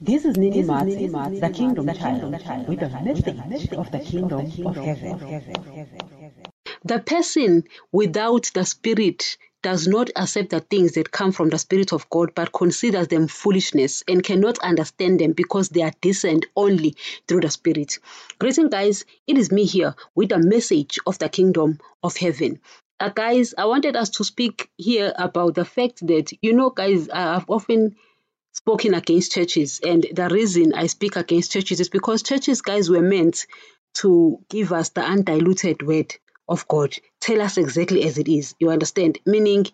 This is Nini Mats, the Kingdom Child, with a message of the Kingdom of Heaven. The person without the Spirit does not accept the things that come from the Spirit of God, but considers them foolishness and cannot understand them because they are discerned only through the Spirit. Greeting, guys. It is me here with a message of the Kingdom of Heaven. Uh, guys, I wanted us to speak here about the fact that, you know, guys, I've often spoken against churches. And the reason I speak against churches is because churches, guys, were meant to give us the undiluted word of God. Tell us exactly as it is. You understand? Meaning,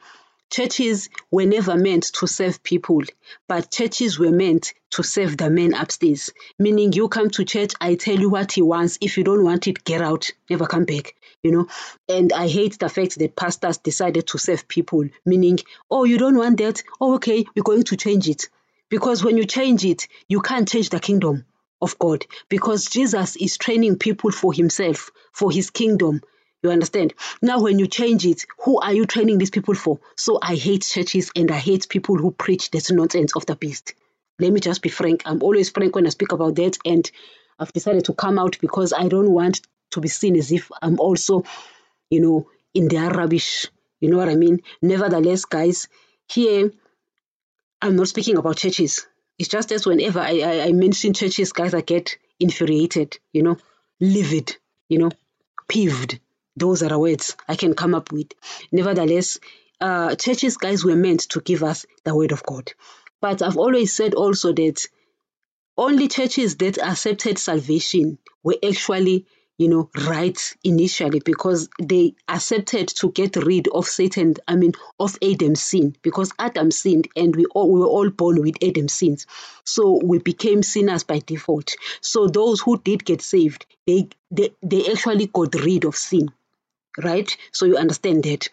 churches were never meant to serve people, but churches were meant to serve the men upstairs. Meaning, you come to church, I tell you what he wants. If you don't want it, get out, never come back. You know, and I hate the fact that pastors decided to serve people, meaning, oh, you don't want that? Oh, okay, we're going to change it. Because when you change it, you can't change the kingdom of God. Because Jesus is training people for himself, for his kingdom. You understand? Now, when you change it, who are you training these people for? So I hate churches and I hate people who preach this nonsense of the beast. Let me just be frank. I'm always frank when I speak about that. And I've decided to come out because I don't want to be seen as if I'm also, you know, in their rubbish. You know what I mean? Nevertheless, guys, here I'm not speaking about churches. It's just that whenever I, I, I mention churches, guys, I get infuriated, you know, livid, you know, peeved. Those are words I can come up with. Nevertheless, uh, churches, guys, were meant to give us the word of God. But I've always said also that only churches that accepted salvation were actually you know, right initially because they accepted to get rid of Satan, I mean, of Adam's sin because Adam sinned and we, all, we were all born with Adam's sins. So we became sinners by default. So those who did get saved, they, they, they actually got rid of sin, right? So you understand that.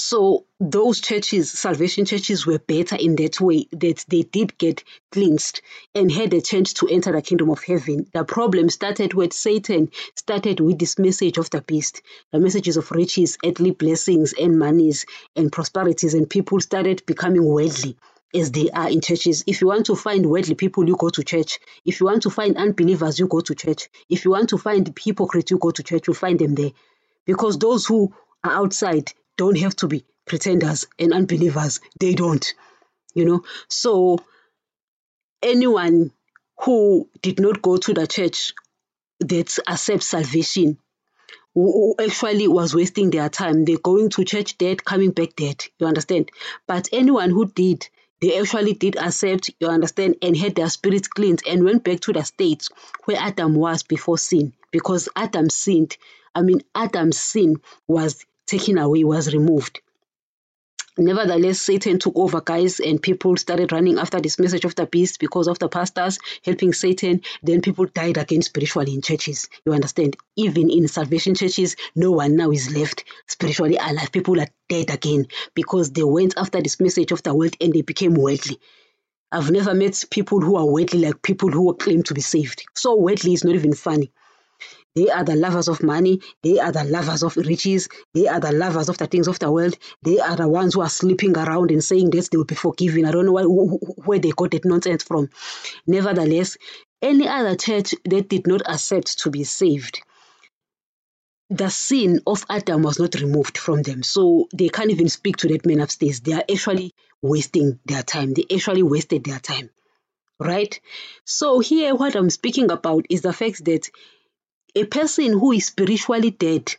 So those churches, salvation churches, were better in that way that they did get cleansed and had a chance to enter the kingdom of heaven. The problem started with Satan started with this message of the beast, the messages of riches, earthly blessings, and monies and prosperities, and people started becoming worldly as they are in churches. If you want to find worldly people, you go to church. If you want to find unbelievers, you go to church. If you want to find hypocrites, you go to church. You'll find them there. Because those who are outside, don't have to be pretenders and unbelievers. They don't, you know. So anyone who did not go to the church that accepts salvation who actually was wasting their time. They're going to church dead, coming back dead. You understand? But anyone who did, they actually did accept, you understand, and had their spirits cleansed and went back to the state where Adam was before sin. Because Adam sinned. I mean, Adam's sin was taken away, was removed. Nevertheless, Satan took over, guys, and people started running after this message of the beast because of the pastors helping Satan. Then people died again spiritually in churches. You understand? Even in salvation churches, no one now is left spiritually alive. People are dead again because they went after this message of the world and they became worldly. I've never met people who are worldly like people who claim to be saved. So worldly is not even funny. They are the lovers of money. They are the lovers of riches. They are the lovers of the things of the world. They are the ones who are sleeping around and saying that they will be forgiven. I don't know why, where they got that nonsense from. Nevertheless, any other church that did not accept to be saved, the sin of Adam was not removed from them. So they can't even speak to that man upstairs. They are actually wasting their time. They actually wasted their time. Right? So here what I'm speaking about is the fact that a person who is spiritually dead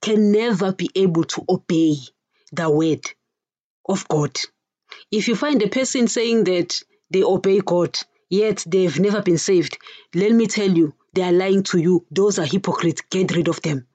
can never be able to obey the word of God. If you find a person saying that they obey God, yet they've never been saved, let me tell you, they are lying to you. Those are hypocrites. Get rid of them.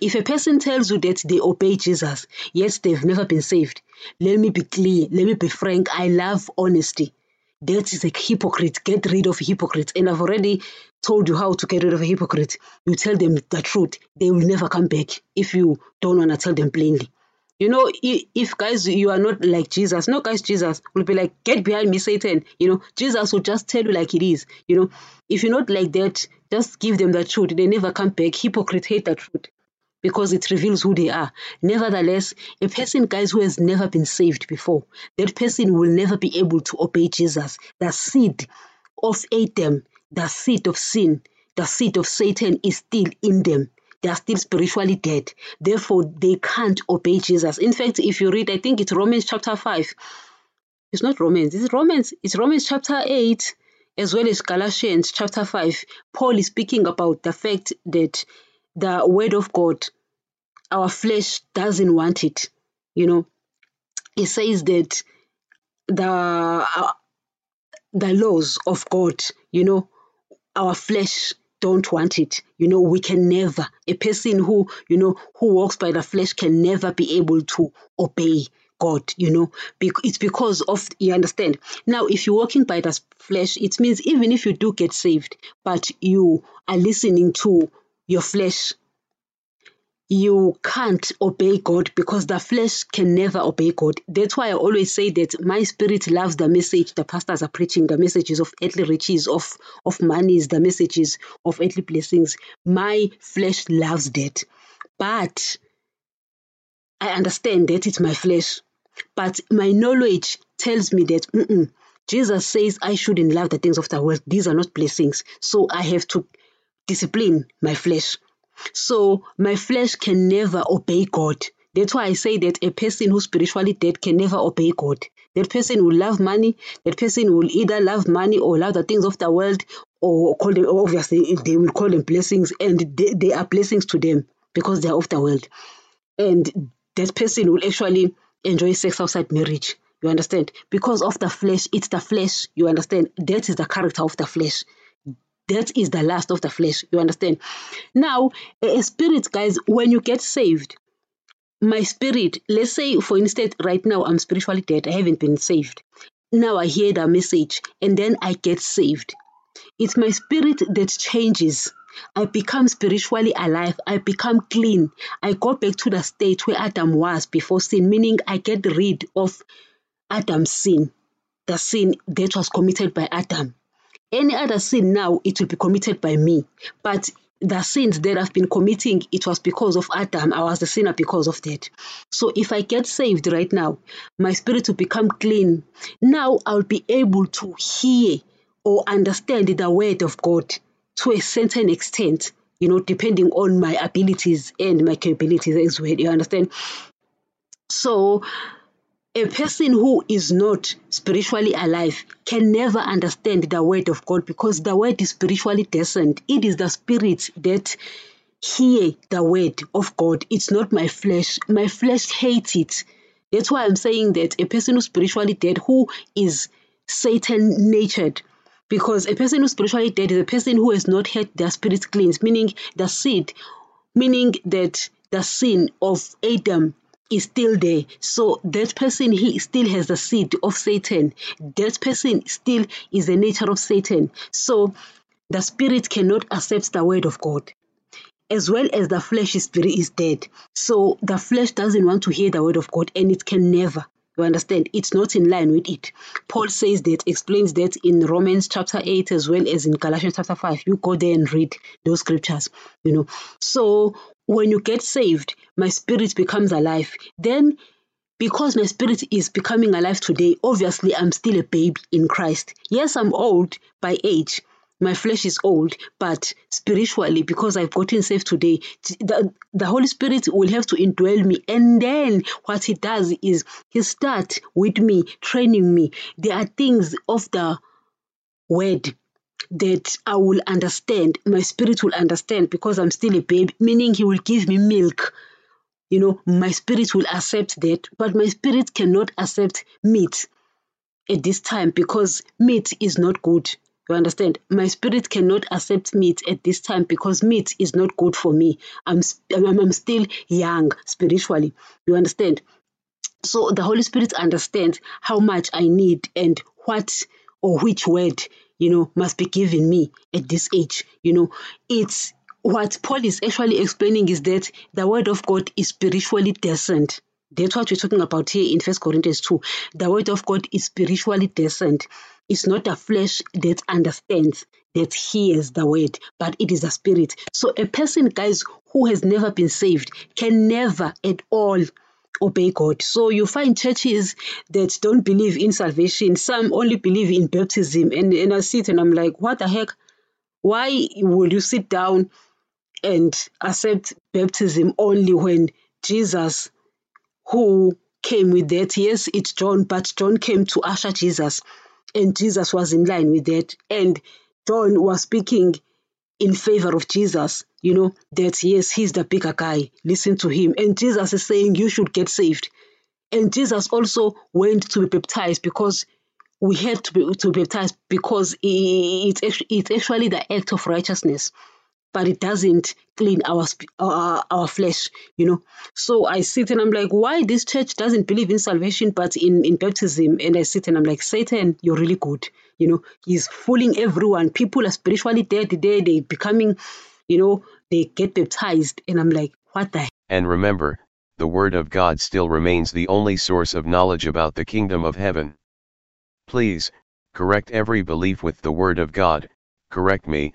If a person tells you that they obey Jesus, yet they've never been saved, let me be clear, let me be frank. I love honesty. That is a hypocrite. Get rid of hypocrites. And I've already told you how to get rid of a hypocrite. You tell them the truth. They will never come back if you don't want to tell them plainly. You know, if guys, you are not like Jesus, no, guys, Jesus will be like, get behind me, Satan. You know, Jesus will just tell you like it is. You know, if you're not like that, just give them the truth. They never come back. Hypocrite hate the truth because it reveals who they are. Nevertheless, a person, guys, who has never been saved before, that person will never be able to obey Jesus. The seed of Adam, the seed of sin, the seed of Satan is still in them they are still spiritually dead. Therefore, they can't obey Jesus. In fact, if you read, I think it's Romans chapter 5. It's not Romans, it's Romans, it's Romans chapter 8 as well as Galatians chapter 5. Paul is speaking about the fact that the word of God, our flesh doesn't want it. You know, It says that the uh, the laws of God, you know, our flesh don't want it. You know, we can never, a person who, you know, who walks by the flesh can never be able to obey God, you know, it's because of, you understand. Now, if you're walking by the flesh, it means even if you do get saved, but you are listening to your flesh, you can't obey God because the flesh can never obey God. That's why I always say that my spirit loves the message the pastors are preaching, the messages of earthly riches, of, of monies, the messages of earthly blessings. My flesh loves that. But I understand that it's my flesh. But my knowledge tells me that mm-mm, Jesus says I shouldn't love the things of the world. These are not blessings. So I have to discipline my flesh. So my flesh can never obey God. That's why I say that a person who's spiritually dead can never obey God. That person will love money. That person will either love money or love the things of the world or call them, obviously, they will call them blessings and they, they are blessings to them because they are of the world. And that person will actually enjoy sex outside marriage. You understand? Because of the flesh, it's the flesh. You understand? That is the character of the flesh. That is the last of the flesh. You understand? Now, a spirit, guys, when you get saved, my spirit, let's say, for instance, right now I'm spiritually dead, I haven't been saved. Now I hear the message and then I get saved. It's my spirit that changes. I become spiritually alive. I become clean. I go back to the state where Adam was before sin, meaning I get rid of Adam's sin, the sin that was committed by Adam. Any other sin now, it will be committed by me. But the sins that I've been committing, it was because of Adam. I was the sinner because of that. So if I get saved right now, my spirit will become clean. Now I'll be able to hear or understand the word of God to a certain extent, you know, depending on my abilities and my capabilities as well. You understand? So a person who is not spiritually alive can never understand the word of God because the word is spiritually discerned. It is the spirit that hear the word of God. It's not my flesh. My flesh hates it. That's why I'm saying that a person who's spiritually dead, who is Satan natured, because a person who's spiritually dead is a person who has not had their spirit cleansed, meaning the seed, meaning that the sin of Adam is still there. So that person he still has the seed of Satan. That person still is the nature of Satan. So the spirit cannot accept the word of God. As well as the flesh is, is dead. So the flesh doesn't want to hear the word of God and it can never. You understand? It's not in line with it. Paul says that, explains that in Romans chapter 8 as well as in Galatians chapter 5. You go there and read those scriptures, you know. So when you get saved, my spirit becomes alive. Then because my spirit is becoming alive today, obviously I'm still a baby in Christ. Yes, I'm old by age, my flesh is old, but spiritually, because I've gotten saved today, the, the Holy Spirit will have to indwell me. And then what He does is He starts with me, training me. There are things of the Word that I will understand, my spirit will understand because I'm still a baby, meaning He will give me milk. You know, my spirit will accept that, but my spirit cannot accept meat at this time because meat is not good you understand? My spirit cannot accept meat at this time because meat is not good for me. I'm, I'm, still young spiritually. You understand? So the Holy Spirit understands how much I need and what or which word, you know, must be given me at this age. You know, it's what Paul is actually explaining is that the word of God is spiritually discerned. That's what we're talking about here in First Corinthians 2. The word of God is spiritually discerned. It's not a flesh that understands, that hears the word, but it is a spirit. So a person, guys, who has never been saved can never at all obey God. So you find churches that don't believe in salvation. Some only believe in baptism. And, and I sit and I'm like, what the heck? Why would you sit down and accept baptism only when Jesus who came with that. Yes, it's John, but John came to usher Jesus, and Jesus was in line with that. And John was speaking in favor of Jesus, you know, that yes, he's the bigger guy, listen to him. And Jesus is saying, You should get saved. And Jesus also went to be baptized because we had to be, to be baptized because it's, it's actually the act of righteousness but it doesn't clean our our, our flesh, you know. So I sit and I'm like, why this church doesn't believe in salvation but in, in baptism? And I sit and I'm like, Satan, you're really good. You know, he's fooling everyone. People are spiritually dead today, they becoming, you know, they get baptized. And I'm like, what the And remember, the word of God still remains the only source of knowledge about the kingdom of heaven. Please, correct every belief with the word of God, correct me,